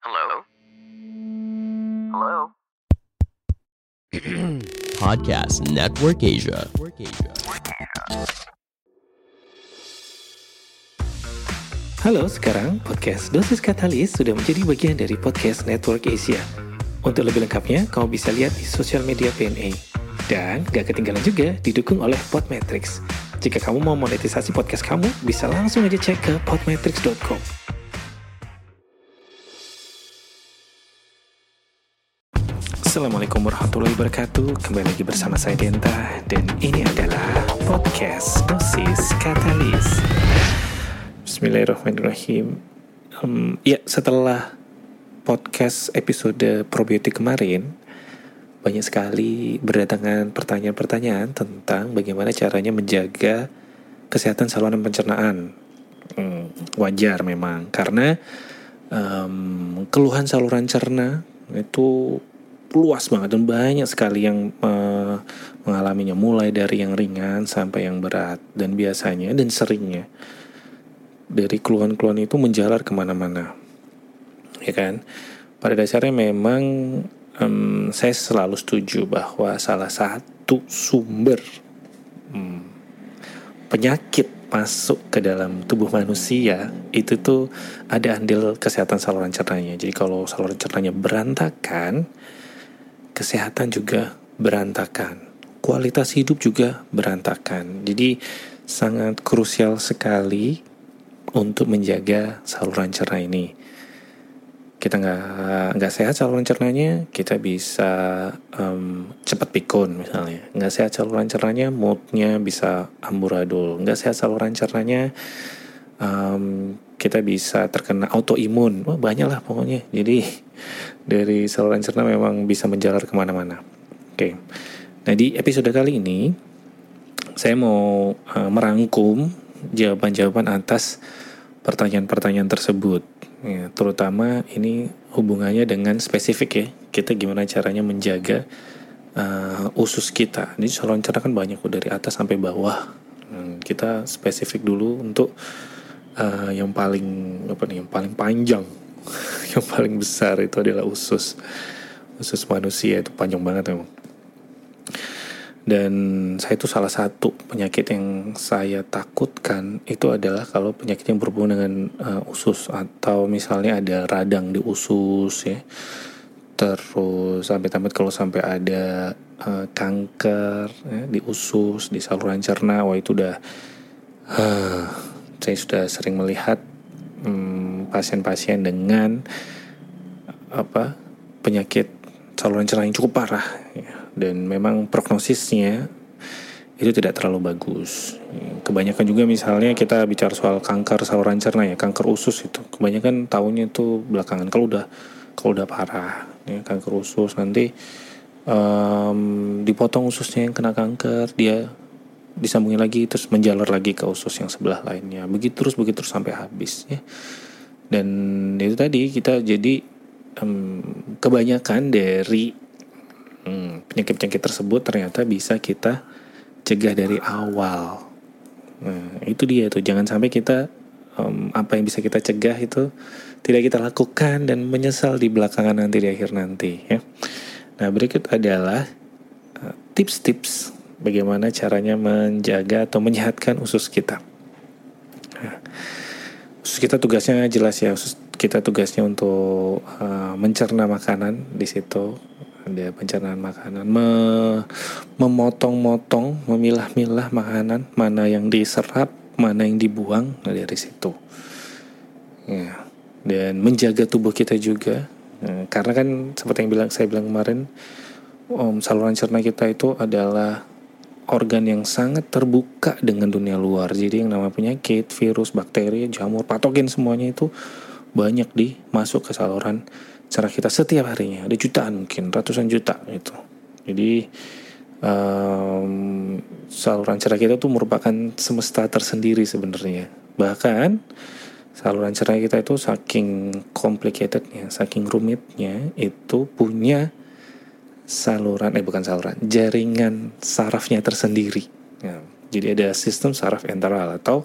Hello? Hello? Podcast Network Asia. Halo, sekarang podcast Dosis Katalis sudah menjadi bagian dari podcast Network Asia. Untuk lebih lengkapnya, kamu bisa lihat di sosial media PNA. Dan gak ketinggalan juga didukung oleh Podmetrics. Jika kamu mau monetisasi podcast kamu, bisa langsung aja cek ke podmetrics.com. Assalamualaikum warahmatullahi wabarakatuh. Kembali lagi bersama saya Denta. Dan ini adalah Podcast Dosis Katalis. Bismillahirrahmanirrahim. Um, Ya setelah podcast episode probiotik kemarin Banyak sekali berdatangan pertanyaan-pertanyaan Tentang bagaimana caranya menjaga kesehatan saluran pencernaan. Hmm, Wajar memang Karena um, keluhan saluran cerna itu luas banget dan banyak sekali yang uh, mengalaminya. Mulai dari yang ringan sampai yang berat. Dan biasanya dan seringnya dari keluhan-keluhan itu menjalar ke mana-mana. Ya kan? Pada dasarnya memang um, saya selalu setuju bahwa salah satu sumber um, penyakit masuk ke dalam tubuh manusia itu tuh ada andil kesehatan saluran cernanya. Jadi kalau saluran cernanya berantakan kesehatan juga berantakan, kualitas hidup juga berantakan. Jadi sangat krusial sekali untuk menjaga saluran cerna ini. Kita nggak sehat saluran cernanya, kita bisa um, cepat pikun misalnya. Nggak sehat saluran cernanya, moodnya bisa amburadul. Nggak sehat saluran cernanya, um, kita bisa terkena autoimun. Wah banyak lah pokoknya. Jadi dari saluran cerna memang bisa menjalar ke mana-mana. Oke, nah di episode kali ini saya mau uh, merangkum jawaban-jawaban atas pertanyaan-pertanyaan tersebut. Ya, terutama ini hubungannya dengan spesifik ya. Kita gimana caranya menjaga uh, usus kita. Ini saluran cerna kan banyak dari atas sampai bawah. Hmm, kita spesifik dulu untuk uh, yang paling apa nih, yang paling panjang yang paling besar itu adalah usus. Usus manusia itu panjang banget memang dan saya itu salah satu penyakit yang saya takutkan itu adalah kalau penyakit yang berhubungan dengan uh, usus atau misalnya ada radang di usus ya. Terus sampai tamat kalau sampai ada uh, kanker ya, di usus di saluran cerna wah itu udah uh, saya sudah sering melihat hmm, pasien-pasien dengan apa penyakit saluran cerna yang cukup parah ya. dan memang prognosisnya itu tidak terlalu bagus. Kebanyakan juga misalnya kita bicara soal kanker saluran cerna ya, kanker usus itu. Kebanyakan tahunnya itu belakangan kalau udah kalau udah parah ya, kanker usus nanti um, dipotong ususnya yang kena kanker, dia disambungin lagi terus menjalar lagi ke usus yang sebelah lainnya. Begitu terus begitu terus sampai habis ya. Dan itu tadi kita jadi um, kebanyakan dari penyakit penyakit-penyakit tersebut ternyata bisa kita cegah dari awal. Nah itu dia tuh. Jangan sampai kita um, apa yang bisa kita cegah itu tidak kita lakukan dan menyesal di belakangan nanti di akhir nanti ya. Nah berikut adalah uh, tips-tips bagaimana caranya menjaga atau menyehatkan usus kita. Nah, usus kita tugasnya jelas ya, usus kita tugasnya untuk uh, mencerna makanan di situ ada pencernaan makanan, Me, memotong-motong, memilah-milah makanan, mana yang diserap, mana yang dibuang nah dari situ. Ya. Dan menjaga tubuh kita juga, nah, karena kan seperti yang bilang saya bilang kemarin, um, saluran cerna kita itu adalah organ yang sangat terbuka dengan dunia luar. Jadi yang namanya penyakit, virus, bakteri, jamur, patogen semuanya itu banyak di masuk ke saluran cerah kita setiap harinya. Ada jutaan mungkin, ratusan juta itu. Jadi um, saluran cerah kita itu merupakan semesta tersendiri sebenarnya. Bahkan saluran cerah kita itu saking complicatednya, saking rumitnya itu punya saluran eh bukan saluran jaringan sarafnya tersendiri. Ya, jadi ada sistem saraf enteral atau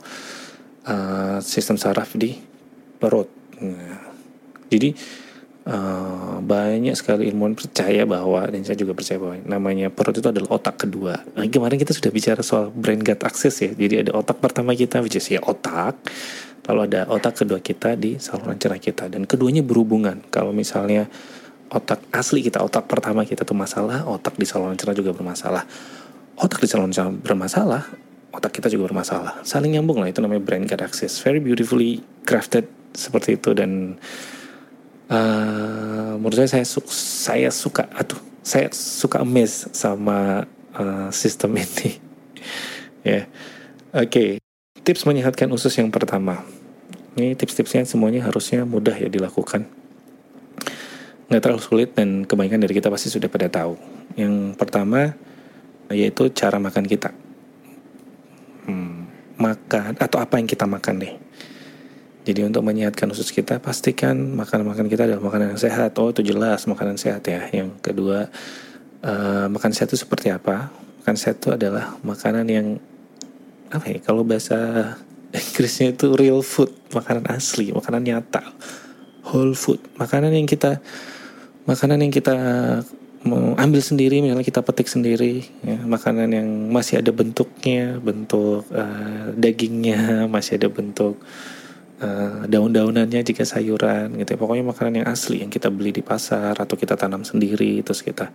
uh, sistem saraf di perut. Nah, jadi uh, banyak sekali ilmuwan percaya bahwa dan saya juga percaya bahwa namanya perut itu adalah otak kedua. Nah, kemarin kita sudah bicara soal brain gut access ya. Jadi ada otak pertama kita which is ya otak. Lalu ada otak kedua kita di saluran cerah kita. Dan keduanya berhubungan. Kalau misalnya otak asli kita, otak pertama kita tuh masalah, otak di saluran cerah juga bermasalah. Otak di saluran cerah bermasalah, otak kita juga bermasalah. Saling nyambung lah, itu namanya brain gut axis. Very beautifully crafted seperti itu dan uh, menurut saya saya, su saya suka, aduh, saya suka amazed sama uh, sistem ini. ya, yeah. oke. Okay. Tips menyehatkan usus yang pertama. Ini tips-tipsnya semuanya harusnya mudah ya dilakukan nggak terlalu sulit dan kebanyakan dari kita pasti sudah pada tahu. Yang pertama yaitu cara makan kita. Hmm, makan atau apa yang kita makan deh. Jadi untuk menyehatkan usus kita pastikan makanan-makanan kita adalah makanan yang sehat. Oh itu jelas makanan sehat ya. Yang kedua uh, makan sehat itu seperti apa? Makan sehat itu adalah makanan yang apa ya? Kalau bahasa Inggrisnya itu real food, makanan asli, makanan nyata, whole food, makanan yang kita makanan yang kita mau ambil sendiri misalnya kita petik sendiri ya, makanan yang masih ada bentuknya bentuk uh, dagingnya masih ada bentuk uh, daun-daunannya jika sayuran gitu ya. pokoknya makanan yang asli yang kita beli di pasar atau kita tanam sendiri terus kita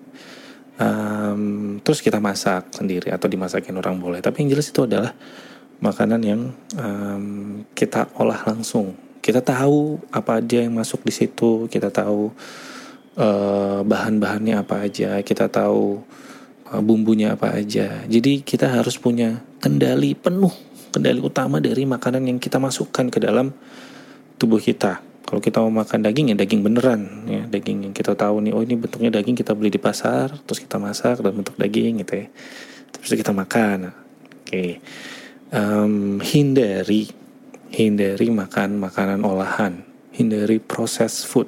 um, terus kita masak sendiri atau dimasakin orang boleh tapi yang jelas itu adalah makanan yang um, kita olah langsung kita tahu apa aja yang masuk di situ kita tahu uh, bahan-bahannya apa aja, kita tahu uh, bumbunya apa aja. Jadi kita harus punya kendali penuh, kendali utama dari makanan yang kita masukkan ke dalam tubuh kita. Kalau kita mau makan daging ya daging beneran ya, daging yang kita tahu nih, oh ini bentuknya daging kita beli di pasar, terus kita masak dalam bentuk daging gitu ya. Terus kita makan. Oke. Okay. Um, hindari hindari makan makanan olahan, hindari proses food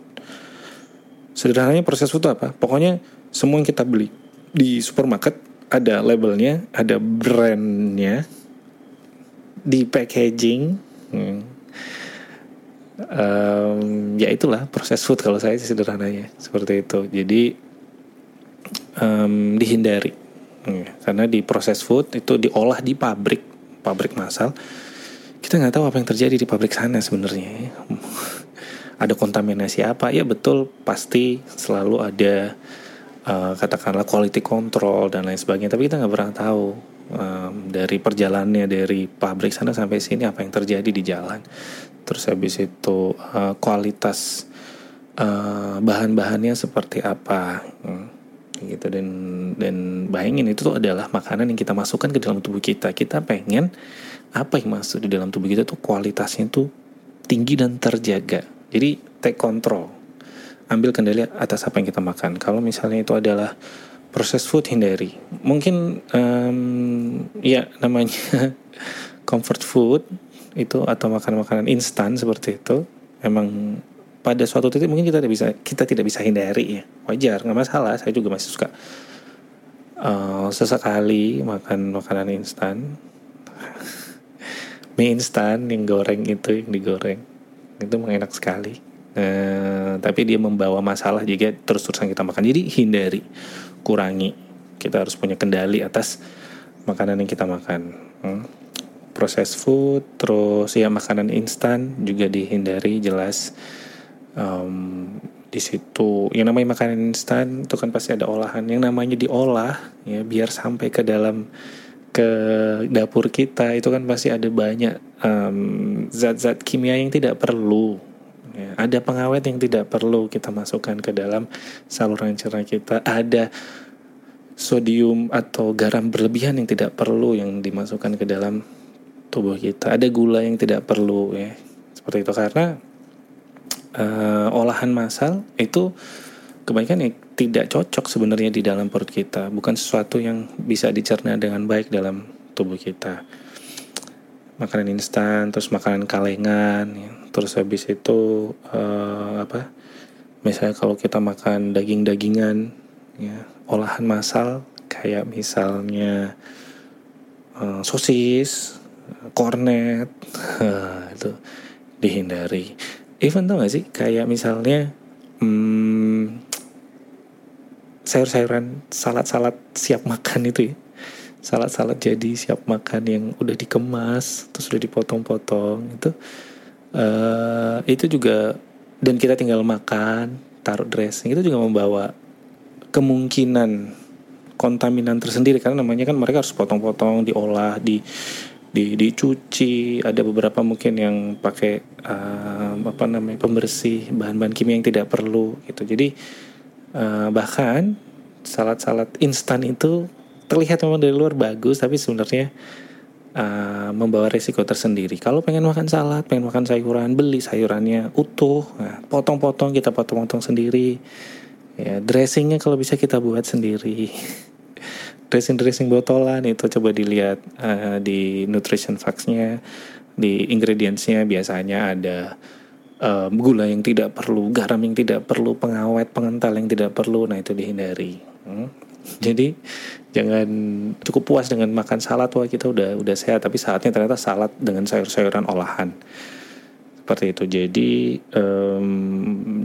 Sederhananya proses food apa? Pokoknya semua yang kita beli di supermarket ada labelnya, ada brandnya, di packaging. Hmm. Um, ya itulah proses food kalau saya sederhananya seperti itu. Jadi um, dihindari hmm. karena di proses food itu diolah di pabrik, pabrik massal. Kita nggak tahu apa yang terjadi di pabrik sana sebenarnya ada kontaminasi apa? Ya betul pasti selalu ada uh, katakanlah quality control dan lain sebagainya tapi kita nggak pernah tahu um, dari perjalanannya dari pabrik sana sampai sini apa yang terjadi di jalan. Terus habis itu uh, kualitas uh, bahan-bahannya seperti apa hmm, gitu. Dan dan bayangin itu tuh adalah makanan yang kita masukkan ke dalam tubuh kita. Kita pengen apa yang masuk di dalam tubuh kita tuh kualitasnya tuh tinggi dan terjaga jadi take control. Ambil kendali atas apa yang kita makan. Kalau misalnya itu adalah proses food hindari. Mungkin um, ya namanya comfort food itu atau makanan-makanan instan seperti itu memang pada suatu titik mungkin kita tidak bisa kita tidak bisa hindari ya wajar nggak masalah saya juga masih suka uh, sesekali makan makanan instan mie instan yang goreng itu yang digoreng itu enak sekali. Uh, tapi dia membawa masalah jika terus-terusan kita makan. Jadi hindari kurangi. Kita harus punya kendali atas makanan yang kita makan. Hmm. proses food terus ya makanan instan juga dihindari jelas. Um, di situ yang namanya makanan instan itu kan pasti ada olahan. Yang namanya diolah ya biar sampai ke dalam ke dapur kita itu kan pasti ada banyak zat-zat um, kimia yang tidak perlu ya, ada pengawet yang tidak perlu kita masukkan ke dalam saluran cerna kita ada sodium atau garam berlebihan yang tidak perlu yang dimasukkan ke dalam tubuh kita. Ada gula yang tidak perlu ya. Seperti itu karena uh, olahan masal itu kebanyakan yang tidak cocok sebenarnya di dalam perut kita, bukan sesuatu yang bisa dicerna dengan baik dalam tubuh kita. Makanan instan, terus makanan kalengan, ya. terus habis itu uh, apa? Misalnya kalau kita makan daging-dagingan, ya olahan masal kayak misalnya uh, sosis, kornet, itu dihindari. Even tau gak sih kayak misalnya hmm, sayur-sayuran salad-salad siap makan itu ya. Salad-salad jadi siap makan yang udah dikemas terus udah dipotong-potong itu uh, itu juga dan kita tinggal makan taruh dressing itu juga membawa kemungkinan kontaminan tersendiri. Karena namanya kan mereka harus potong-potong diolah di di dicuci. Ada beberapa mungkin yang pakai uh, apa namanya pembersih bahan-bahan kimia yang tidak perlu gitu. Jadi uh, bahkan salad-salad instan itu terlihat memang dari luar bagus tapi sebenarnya uh, membawa resiko tersendiri. Kalau pengen makan salad pengen makan sayuran beli sayurannya utuh nah, potong-potong kita potong-potong sendiri. Ya dressingnya kalau bisa kita buat sendiri. Dressing-dressing botolan itu coba dilihat uh, di nutrition facts-nya, di ingredients-nya. Biasanya ada uh, gula yang tidak perlu, garam yang tidak perlu, pengawet, pengental yang tidak perlu, nah itu dihindari. Hmm? Jadi jangan cukup puas dengan makan salad wah kita udah udah sehat tapi saatnya ternyata salad dengan sayur-sayuran olahan seperti itu. Jadi um,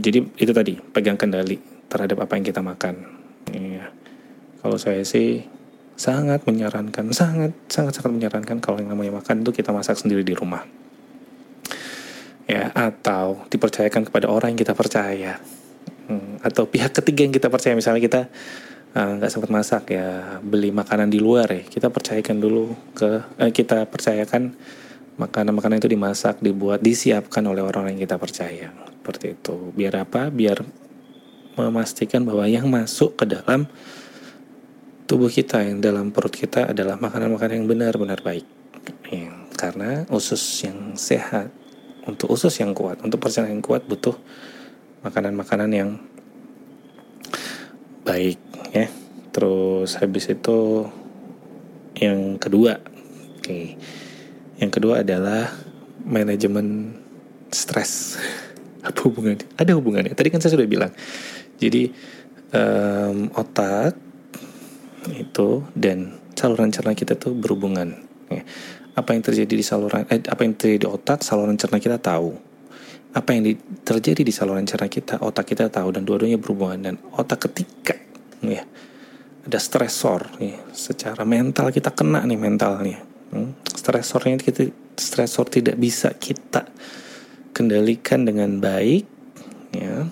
jadi itu tadi pegang kendali terhadap apa yang kita makan. Iya. Kalau saya sih sangat menyarankan, sangat sangat sangat menyarankan kalau yang namanya makan itu kita masak sendiri di rumah. Ya, atau dipercayakan kepada orang yang kita percaya. Hmm, atau pihak ketiga yang kita percaya misalnya kita eh, nggak uh, sempat masak ya beli makanan di luar ya kita percayakan dulu ke eh, kita percayakan makanan-makanan itu dimasak dibuat disiapkan oleh orang yang kita percaya seperti itu biar apa biar memastikan bahwa yang masuk ke dalam tubuh kita yang dalam perut kita adalah makanan-makanan yang benar-benar baik. Ya, karena usus yang sehat, untuk usus yang kuat, untuk percaya yang kuat butuh makanan-makanan yang baik ya. Terus habis itu yang kedua, oke. Yang kedua adalah manajemen stres. Apa hubungannya? Ada hubungannya. Tadi kan saya sudah bilang. Jadi um, otak itu dan saluran cerna kita tuh berhubungan. Ya. Apa yang terjadi di saluran, eh, apa yang terjadi di otak, saluran cerna kita tahu. Apa yang di, terjadi di saluran cerna kita, otak kita tahu dan dua-duanya berhubungan dan otak ketika ya ada stresor ya, secara mental kita kena nih mentalnya. Hmm, stresornya kita stresor tidak bisa kita kendalikan dengan baik ya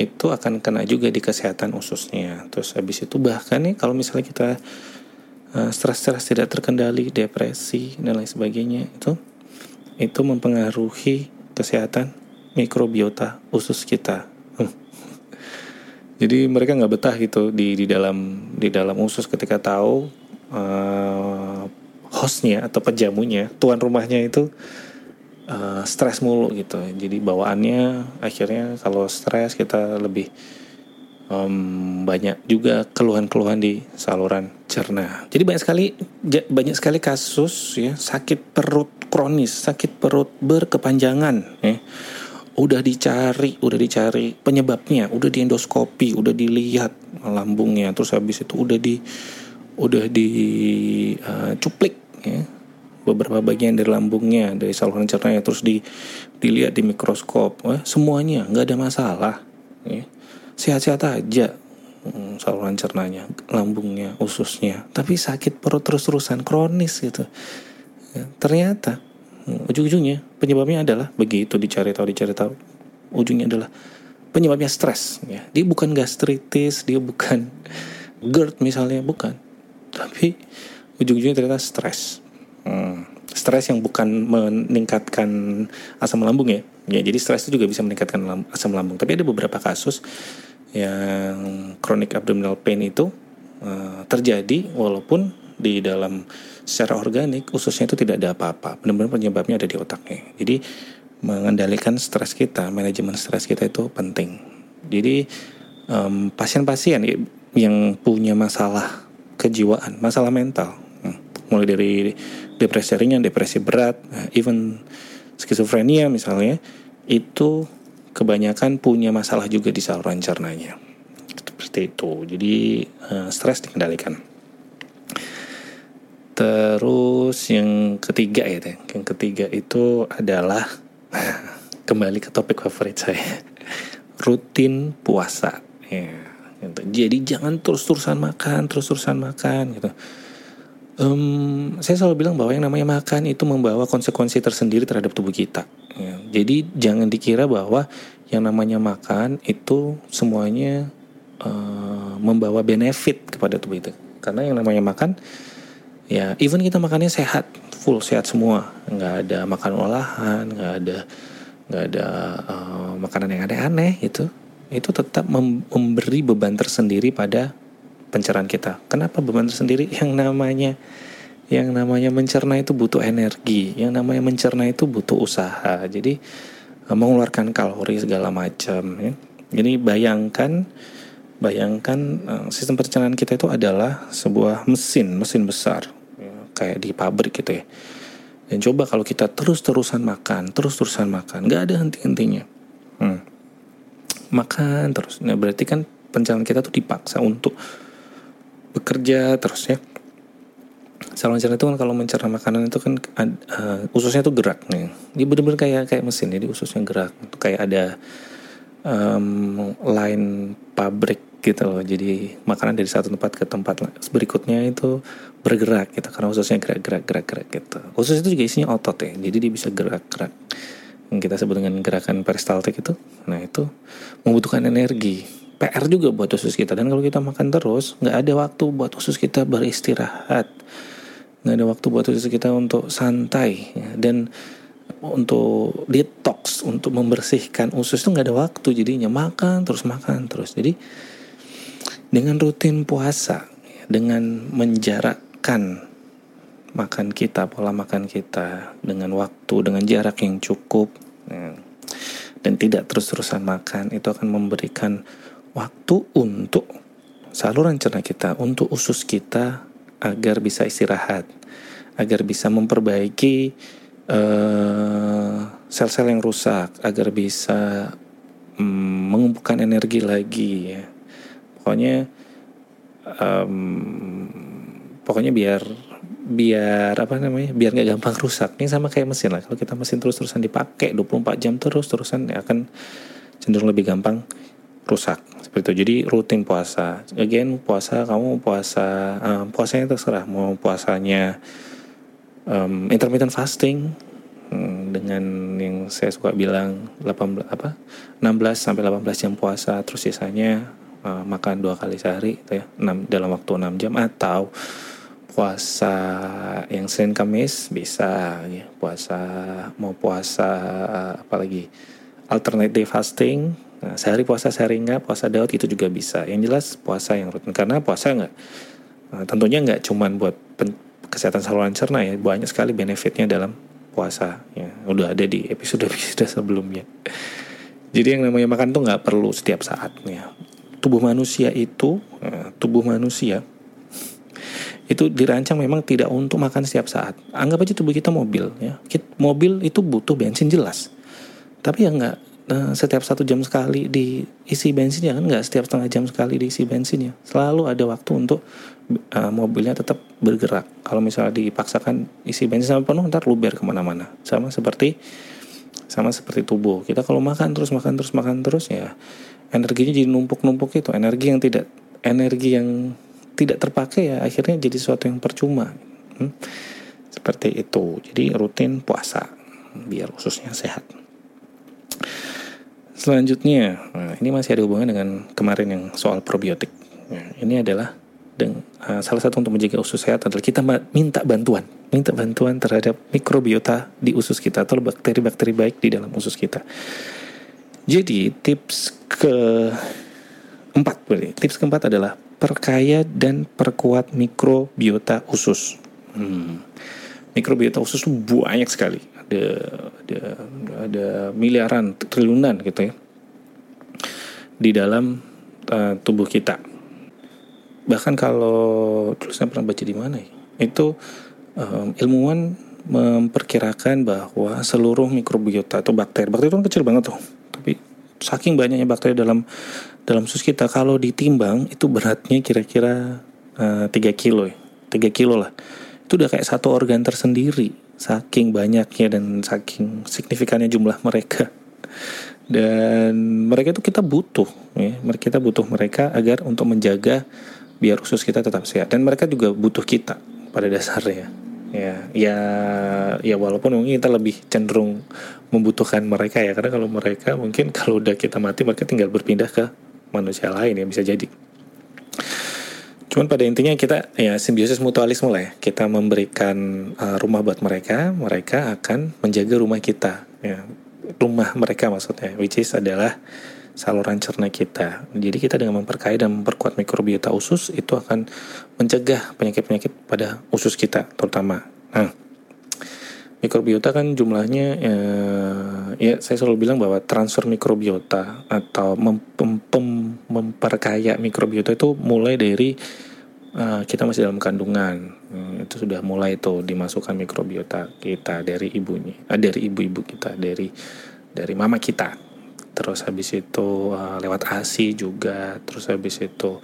itu akan kena juga di kesehatan ususnya. Terus habis itu bahkan nih kalau misalnya kita uh, stres-stres tidak terkendali, depresi dan lain sebagainya itu itu mempengaruhi kesehatan mikrobiota usus kita. Jadi mereka nggak betah gitu di di dalam di dalam usus ketika tahu uh, hostnya atau pejamunya tuan rumahnya itu uh, stres mulu gitu jadi bawaannya akhirnya kalau stres kita lebih um, banyak juga keluhan-keluhan di saluran cerna. Jadi banyak sekali banyak sekali kasus ya sakit perut kronis sakit perut berkepanjangan ya. Udah dicari, udah dicari penyebabnya, udah di endoskopi, udah dilihat lambungnya, terus habis itu udah di udah di uh, cuplik ya. Beberapa bagian dari lambungnya dari saluran cernanya terus di dilihat di mikroskop eh, semuanya nggak ada masalah ya. Sehat-sehat aja. Hmm, saluran cernanya lambungnya ususnya. Tapi sakit perut terus-terusan kronis gitu. Ya, ternyata hmm, ujung-ujungnya penyebabnya adalah begitu dicari tahu dicari tahu ujungnya adalah penyebabnya stres ya. Dia bukan gastritis dia bukan GERD misalnya bukan. Tapi ujung-ujungnya ternyata stres. Hmm, stres yang bukan meningkatkan asam lambung ya. Ya, jadi stres itu juga bisa meningkatkan asam lambung. Tapi ada beberapa kasus yang chronic abdominal pain itu uh, terjadi walaupun di dalam secara organik ususnya itu tidak ada apa-apa. Benar-benar penyebabnya ada di otaknya. Jadi mengendalikan stres kita, manajemen stres kita itu penting. Jadi pasien pasien-pasien yang punya masalah kejiwaan, masalah mental, hmm, mulai dari depresi ringan, depresi berat, nah, even skizofrenia misalnya, itu kebanyakan punya masalah juga di saluran cernanya. Seperti itu. Jadi uh, stres dikendalikan. Terus yang ketiga ya, yang ketiga itu adalah kembali ke topik favorit saya, rutin puasa. Ya, gitu. Jadi jangan terus-terusan makan, terus-terusan makan gitu. Um, saya selalu bilang bahwa yang namanya makan itu membawa konsekuensi tersendiri terhadap tubuh kita. Ya, jadi jangan dikira bahwa yang namanya makan itu semuanya uh, membawa benefit kepada tubuh itu. Karena yang namanya makan ya even kita makannya sehat full sehat semua. Nggak ada makan olahan nggak ada nggak ada uh, makanan yang aneh-aneh itu itu tetap memberi beban tersendiri pada pencernaan kita. Kenapa beban tersendiri? Yang namanya yang namanya mencerna itu butuh energi yang namanya mencerna itu butuh usaha jadi uh, mengeluarkan kalori segala macam ya. jadi bayangkan bayangkan uh, sistem pencernaan kita itu adalah sebuah mesin mesin besar kayak di pabrik gitu ya. Dan coba kalau kita terus-terusan makan, terus-terusan makan, nggak ada henti-hentinya. Hmm. Makan terus. Nah berarti kan pencernaan kita tuh dipaksa untuk bekerja terus ya. Saluran cerna itu kan kalau mencerna makanan itu kan uh, ususnya tuh gerak nih. Dia bener-bener kayak kayak mesin, jadi ususnya gerak. Itu kayak ada um, line pabrik gitu loh. Jadi makanan dari satu tempat ke tempat berikutnya itu bergerak gitu karena khususnya gerak-gerak gerak-gerak gitu. Khusus itu juga isinya otot ya jadi dia bisa gerak-gerak yang kita sebut dengan gerakan peristaltik itu nah itu membutuhkan energi. PR juga buat usus kita dan kalau kita makan terus nggak ada waktu buat usus kita beristirahat nggak ada waktu buat usus kita untuk santai ya. dan untuk detox untuk membersihkan usus itu nggak ada waktu jadinya makan terus makan terus jadi dengan rutin puasa, dengan menjarakkan makan kita, pola makan kita dengan waktu, dengan jarak yang cukup, ya, dan tidak terus-terusan makan, itu akan memberikan waktu untuk saluran cerna kita, untuk usus kita agar bisa istirahat, agar bisa memperbaiki uh, sel-sel yang rusak, agar bisa um, mengumpulkan energi lagi ya. Pokoknya um, pokoknya biar biar apa namanya biar nggak gampang rusak. Ini sama kayak mesin lah. Kalau kita mesin terus terusan dipakai 24 jam terus terusan ya akan cenderung lebih gampang rusak seperti itu. Jadi rutin puasa. Again puasa kamu puasa um, puasanya terserah. Mau puasanya um, intermittent fasting um, dengan yang saya suka bilang 18 apa? 16 sampai 18 jam puasa. Terus sisanya uh, makan dua kali sehari gitu ya. 6, dalam waktu 6 jam. Atau puasa yang Senin Kamis bisa ya. Puasa mau puasa uh, apalagi alternative fasting nah, sehari puasa sehari enggak puasa daud itu juga bisa yang jelas puasa yang rutin karena puasa enggak uh, tentunya enggak cuman buat kesehatan saluran cerna ya banyak sekali benefitnya dalam puasa ya udah ada di episode episode sebelumnya jadi yang namanya makan tuh nggak perlu setiap saat ya tubuh manusia itu eh, tubuh manusia itu dirancang memang tidak untuk makan setiap saat. Anggap aja tubuh kita mobil ya. Mobil itu butuh bensin jelas. Tapi ya nggak uh, setiap satu jam sekali diisi bensinnya kan nggak setiap setengah jam sekali diisi bensinnya. Selalu ada waktu untuk uh, mobilnya tetap bergerak. Kalau misalnya dipaksakan isi bensin sampai penuh ntar luber ke mana-mana. Sama seperti sama seperti tubuh. Kita kalau makan terus makan terus makan terus ya energinya jadi numpuk-numpuk itu energi yang tidak energi yang tidak terpakai ya akhirnya jadi sesuatu yang percuma hmm? seperti itu jadi rutin puasa biar ususnya sehat selanjutnya nah ini masih ada hubungan dengan kemarin yang soal probiotik nah, ini adalah dan uh, salah satu untuk menjaga usus sehat adalah kita minta bantuan minta bantuan terhadap mikrobiota di usus kita atau bakteri-bakteri baik di dalam usus kita jadi tips ke empat berarti tips keempat adalah memperkaya dan perkuat mikrobiota usus. Hmm. Mikrobiota usus itu banyak sekali. Ada ada ada miliaran, triliunan gitu ya. Di dalam uh, tubuh kita. Bahkan kalau dulu pernah baca di mana ya? Itu um, ilmuwan memperkirakan bahwa seluruh mikrobiota atau bakteri, bakteri itu kan kecil banget tuh, tapi saking banyaknya bakteri dalam dalam usus kita kalau ditimbang itu beratnya kira-kira uh, 3 kilo ya 3 kilo lah itu udah kayak satu organ tersendiri saking banyaknya dan saking signifikannya jumlah mereka. Dan mereka itu kita butuh ya. Kita butuh mereka agar untuk menjaga biar usus kita tetap sehat. Dan mereka juga butuh kita pada dasarnya ya. Ya ya walaupun mungkin kita lebih cenderung membutuhkan mereka ya. Karena kalau mereka mungkin kalau udah kita mati mereka tinggal berpindah ke manusia lain ya bisa jadi. Cuman pada intinya kita ya simbiosis mutualisme lah ya. Kita memberikan uh, rumah buat mereka, mereka akan menjaga rumah kita. Ya, rumah mereka maksudnya, which is adalah saluran cerna kita. Jadi kita dengan memperkaya dan memperkuat mikrobiota usus itu akan mencegah penyakit-penyakit pada usus kita terutama. Nah, mikrobiota kan jumlahnya ya, ya saya selalu bilang bahwa transfer mikrobiota atau mem, mem, memperkaya mikrobiota itu mulai dari uh, kita masih dalam kandungan. Hmm, itu sudah mulai itu dimasukkan mikrobiota kita dari ibunya uh, dari ibu-ibu kita dari dari mama kita. Terus habis itu uh, lewat asi juga terus habis itu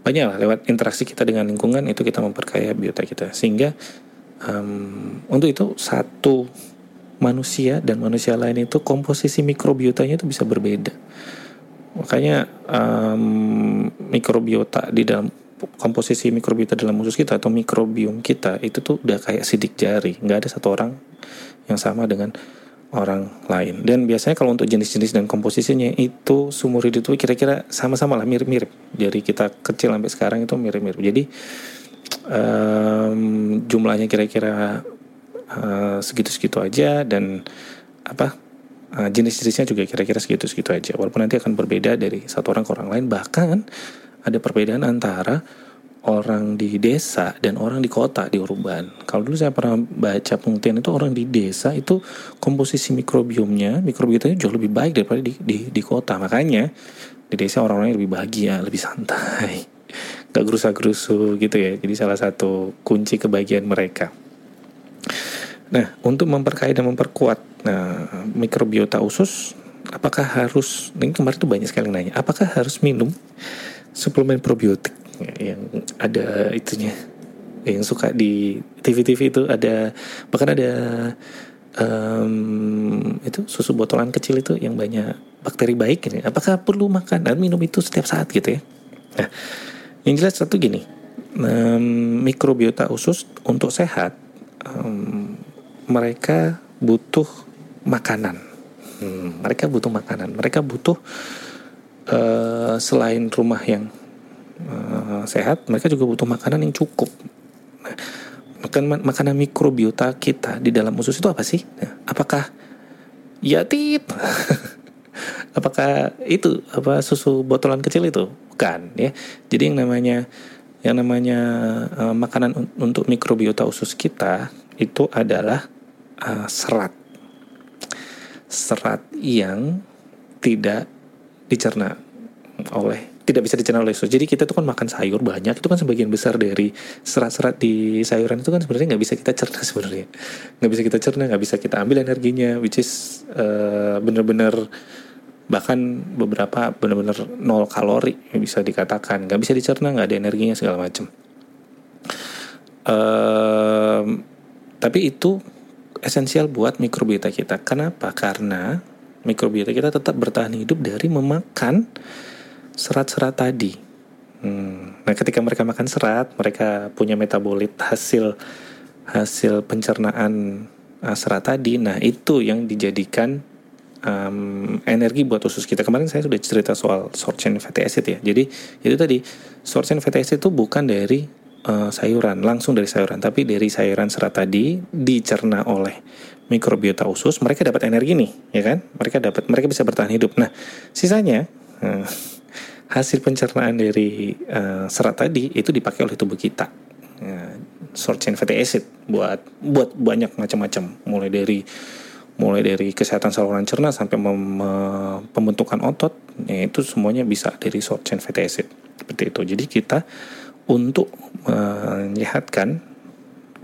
banyak lah lewat interaksi kita dengan lingkungan itu kita memperkaya biota kita. Sehingga um, untuk itu satu manusia dan manusia lain itu komposisi mikrobiotanya itu bisa berbeda. Makanya um, mikrobiota di dalam komposisi mikrobiota dalam usus kita atau mikrobiom kita itu tuh udah kayak sidik jari. Nggak ada satu orang yang sama dengan orang lain. Dan biasanya kalau untuk jenis-jenis dan komposisinya itu sumur hidup itu kira-kira sama-sama lah mirip-mirip. Dari kita kecil sampai sekarang itu mirip-mirip. Jadi um, jumlahnya kira-kira uh, segitu-segitu aja dan apa uh, jenis-jenisnya juga kira-kira segitu-segitu aja walaupun nanti akan berbeda dari satu orang ke orang lain bahkan ada perbedaan antara orang di desa dan orang di kota di urban. Kalau dulu saya pernah baca penelitian itu orang di desa itu komposisi mikrobiomnya, mikrobiotanya jauh lebih baik daripada di, di, di kota. Makanya di desa orang-orangnya lebih bahagia, lebih santai gak gerusa-gerusu gitu ya. Jadi salah satu kunci kebahagiaan mereka. Nah, untuk memperkaya dan memperkuat nah, mikrobiota usus, apakah harus, ini kemarin tuh banyak sekali nanya, apakah harus minum suplemen probiotik yang ada itunya, yang suka di TV-TV itu ada, bahkan ada um, itu susu botolan kecil itu yang banyak bakteri baik ini. Apakah perlu makan dan minum itu setiap saat gitu ya? Nah, yang jelas satu gini, um, mikrobiota usus untuk sehat, um, mereka butuh makanan. Hmm, mereka butuh makanan. Mereka butuh uh, selain rumah yang uh, sehat, mereka juga butuh makanan yang cukup. Nah, makan makanan mikrobiota kita di dalam usus itu apa sih? Nah, apakah ya tit? apakah itu apa susu botolan kecil itu? bukan ya. Jadi yang namanya yang namanya uh, makanan un untuk mikrobiota usus kita itu adalah uh, serat. Serat yang tidak dicerna oleh tidak bisa dicerna oleh usus. Jadi kita tuh kan makan sayur banyak itu kan sebagian besar dari serat-serat di sayuran itu kan sebenarnya nggak bisa kita cerna sebenarnya nggak bisa kita cerna nggak bisa kita ambil energinya which is uh, bener-bener bahkan beberapa benar-benar nol kalori bisa dikatakan. Nggak bisa dicerna nggak ada energinya segala macam um, tapi itu esensial buat mikrobiota kita. Kenapa? Karena mikrobiota kita tetap bertahan hidup dari memakan serat-serat tadi. Hmm. nah ketika mereka makan serat mereka punya metabolit hasil hasil pencernaan uh, serat tadi. Nah itu yang dijadikan um, energi buat usus kita. Kemarin saya sudah cerita soal short chain fatty acid ya. Jadi itu tadi short chain fatty acid itu bukan dari uh, sayuran, langsung dari sayuran, tapi dari sayuran serat tadi dicerna oleh mikrobiota usus, mereka dapat energi nih, ya kan? Mereka dapat, mereka bisa bertahan hidup. Nah, sisanya uh, hasil pencernaan dari uh, serat tadi itu dipakai oleh tubuh kita uh, short chain fatty acid buat buat banyak macam-macam mulai dari mulai dari kesehatan saluran cerna sampai pembentukan otot ya itu semuanya bisa dari short chain fatty acid. Seperti itu. Jadi kita untuk menyehatkan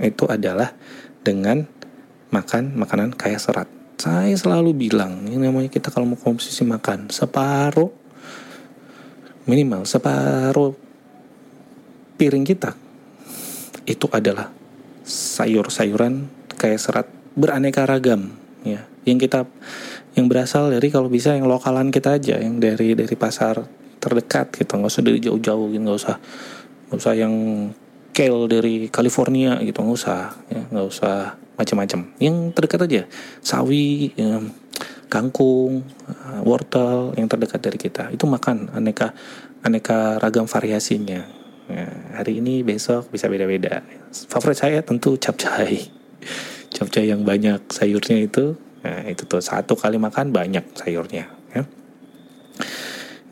itu adalah dengan makan makanan kaya serat. Saya selalu bilang ini namanya kita kalau mau konsumsi makan separuh minimal separuh piring kita itu adalah sayur-sayuran kayak serat beraneka ragam ya yang kita yang berasal dari kalau bisa yang lokalan kita aja yang dari dari pasar terdekat gitu nggak usah dari jauh-jauh gitu nggak usah nggak usah yang kale dari California gitu nggak usah ya nggak usah macam-macam yang terdekat aja sawi ya, kangkung, uh, wortel yang terdekat dari kita. Itu makan aneka aneka ragam variasinya. Ya, hari ini besok bisa beda-beda. Favorit saya tentu capcay. Capcay yang banyak sayurnya itu, nah itu tuh satu kali makan banyak sayurnya. Ya.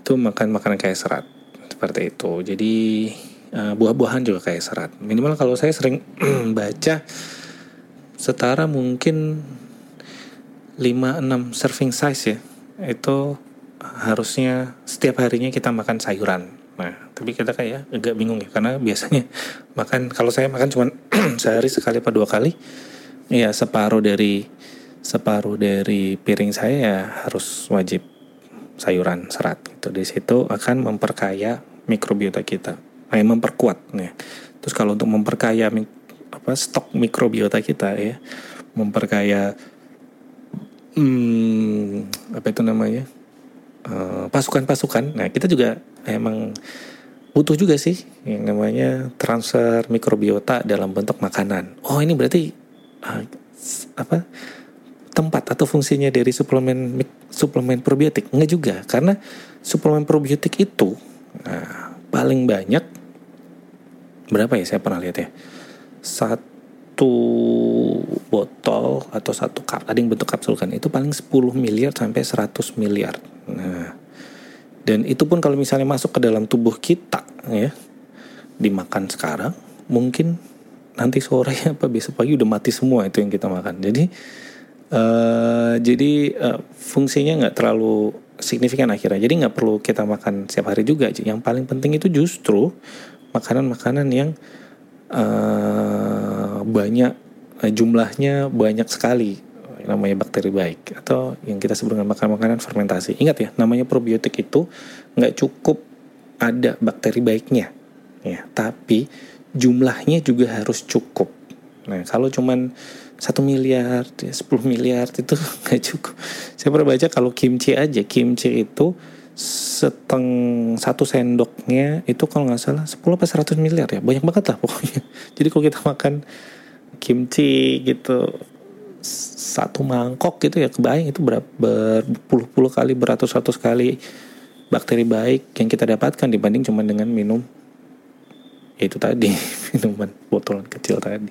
Itu makan makanan kayak serat seperti itu. Jadi uh, buah-buahan juga kayak serat. Minimal kalau saya sering baca setara mungkin 5-6 serving size ya itu harusnya setiap harinya kita makan sayuran nah tapi kita kayak agak bingung ya karena biasanya makan kalau saya makan cuma sehari sekali atau dua kali ya separuh dari separuh dari piring saya ya harus wajib sayuran serat gitu di situ akan memperkaya mikrobiota kita eh, memperkuat ya terus kalau untuk memperkaya apa stok mikrobiota kita ya memperkaya hmm, apa itu namanya eh, pasukan-pasukan. Nah kita juga emang butuh juga sih yang namanya transfer mikrobiota dalam bentuk makanan. Oh ini berarti uh, apa tempat atau fungsinya dari suplemen suplemen probiotik? Enggak juga karena suplemen probiotik itu nah, paling banyak berapa ya saya pernah lihat ya satu botol atau satu cup ada yang bentuk kapsul kan itu paling 10 miliar sampai 100 miliar nah dan itu pun kalau misalnya masuk ke dalam tubuh kita ya dimakan sekarang mungkin nanti sore apa besok pagi udah mati semua itu yang kita makan. Jadi uh, jadi uh, fungsinya nggak terlalu signifikan akhirnya. Jadi nggak perlu kita makan setiap hari juga. Yang paling penting itu justru makanan-makanan yang uh, banyak Eh, jumlahnya banyak sekali. Namanya bakteri baik atau yang kita sebut dengan makanan-makanan fermentasi. Ingat ya, namanya probiotik itu nggak cukup ada bakteri baiknya, ya, tapi jumlahnya juga harus cukup. Nah, kalau cuman satu miliar, ya, 10 miliar itu nggak cukup. Saya pernah baca kalau kimchi aja, kimchi itu seteng satu sendoknya itu kalau nggak salah 10 apa 100 miliar ya banyak banget lah pokoknya jadi kalau kita makan kimchi gitu satu mangkok gitu ya kebayang itu berapa berpuluh-puluh kali beratus-ratus kali bakteri baik yang kita dapatkan dibanding cuma dengan minum itu tadi minuman botolan kecil tadi.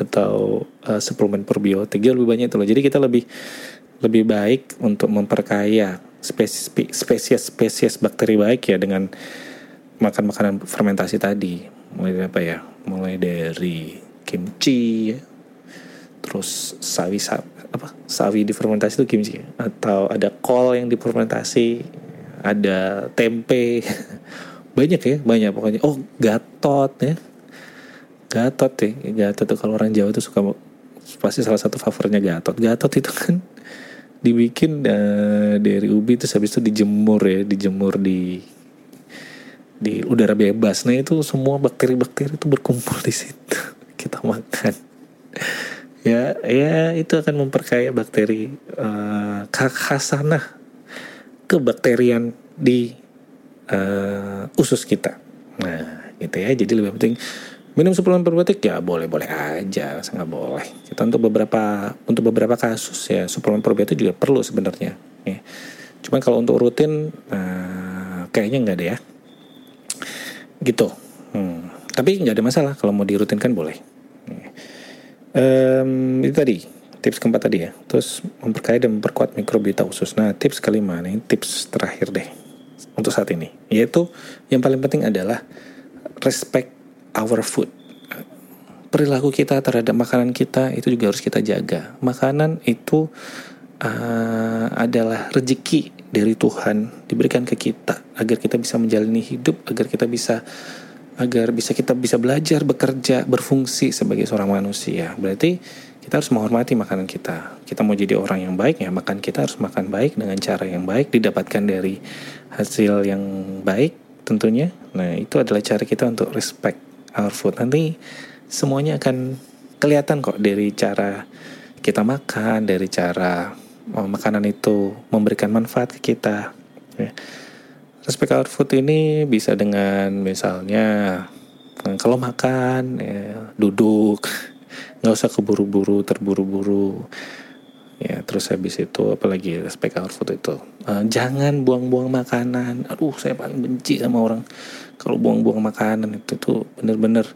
Atau uh, suplemen probiotik. Lebih banyak itu loh. Jadi kita lebih lebih baik untuk memperkaya spesies spesies spesies bakteri baik ya dengan makan makanan fermentasi tadi. Mulai dari apa ya? Mulai dari kimchi terus sawi sawi apa? Sawi difermentasi itu kimchi. Atau ada kol yang difermentasi ada tempe banyak ya banyak. Pokoknya oh gatot ya. Gatot ya gatot tuh kalau orang Jawa tuh suka pasti salah satu favoritnya gatot. Gatot itu kan dibikin uh, dari ubi terus habis itu dijemur ya dijemur di di udara bebas. Nah itu semua bakteri-bakteri itu berkumpul di situ. Kita makan. Ya ya itu akan memperkaya bakteri uh, khasanah kebakterian di uh, usus kita nah gitu ya jadi lebih penting minum suplemen probiotik ya boleh boleh aja sangat boleh kita untuk beberapa untuk beberapa kasus ya suplemen probiotik juga perlu sebenarnya ya. cuman kalau untuk rutin uh, kayaknya nggak ada ya gitu hmm. tapi nggak ada masalah kalau mau dirutinkan boleh Um, itu tadi tips keempat tadi ya. Terus memperkaya dan memperkuat mikrobiota usus. Nah tips kelima nih tips terakhir deh. Untuk saat ini. Yaitu yang paling penting adalah respect our food. Perilaku kita terhadap makanan kita itu juga harus kita jaga. Makanan itu uh, adalah rezeki dari Tuhan diberikan ke kita agar kita bisa menjalani hidup, agar kita bisa agar bisa kita bisa belajar, bekerja, berfungsi sebagai seorang manusia. Berarti kita harus menghormati makanan kita. Kita mau jadi orang yang baik ya, makan kita harus makan baik dengan cara yang baik, didapatkan dari hasil yang baik tentunya. Nah, itu adalah cara kita untuk respect our food. Nanti semuanya akan kelihatan kok dari cara kita makan, dari cara oh, makanan itu memberikan manfaat ke kita. Ya. Respect our food ini bisa dengan misalnya kalau makan ya, duduk, nggak usah keburu-buru, terburu-buru. Ya terus habis itu apalagi respect our food itu. Uh, jangan buang-buang makanan. Aduh saya paling benci sama orang. Kalau buang-buang makanan itu tuh bener-bener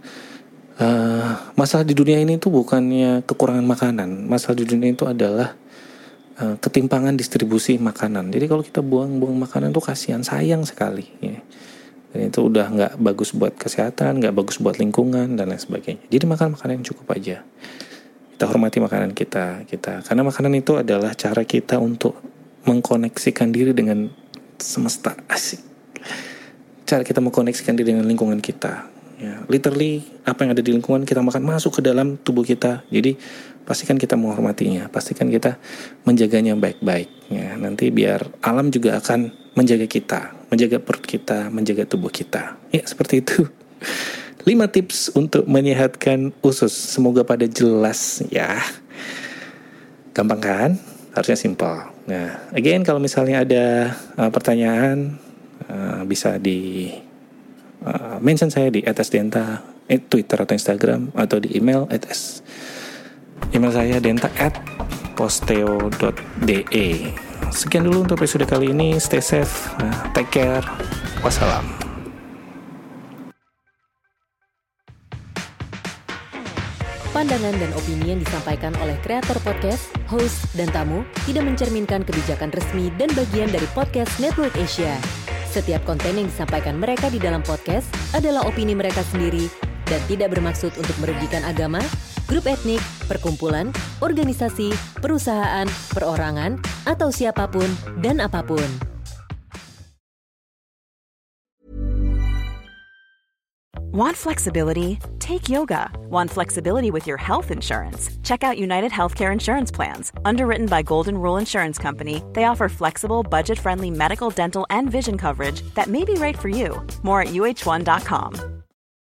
uh, masalah di dunia ini tuh bukannya kekurangan makanan. Masalah di dunia itu adalah uh, ketimpangan distribusi makanan. Jadi kalau kita buang-buang makanan tuh kasihan sayang sekali ya dan itu udah nggak bagus buat kesehatan nggak bagus buat lingkungan dan lain sebagainya. Jadi makan makanan yang cukup aja. Kita hormati makanan kita kita. Karena makanan itu adalah cara kita untuk mengkoneksikan diri dengan semesta asik. Cara kita mengkoneksikan diri dengan lingkungan kita. Ya literally apa yang ada di lingkungan kita makan masuk ke dalam tubuh kita. Jadi pastikan kita menghormatinya. Pastikan kita menjaganya baik-baik ya. Nanti biar alam juga akan menjaga kita menjaga perut kita menjaga tubuh kita. Ya seperti itu. 5 tips untuk menyehatkan usus. Semoga pada jelas ya. Gampang kan? Harusnya simpel. Nah again kalau misalnya ada uh, pertanyaan uh, bisa di uh, mention saya di atas denta eh, Twitter atau Instagram atau di email atas email saya denta at posteo.de sekian dulu untuk episode kali ini. Stay safe. Uh, take care. Wassalam. Pandangan dan opini yang disampaikan oleh kreator podcast, host, dan tamu tidak mencerminkan kebijakan resmi dan bagian dari podcast Network Asia. Setiap konten yang disampaikan mereka di dalam podcast adalah opini mereka sendiri dan tidak bermaksud untuk merugikan agama, grup etnik, perkumpulan, organisasi, perusahaan, perorangan, atau siapapun dan apapun. Want flexibility? Take yoga. Want flexibility with your health insurance? Check out United Healthcare Insurance Plans. Underwritten by Golden Rule Insurance Company, they offer flexible, budget friendly medical, dental, and vision coverage that may be right for you. More at uh1.com.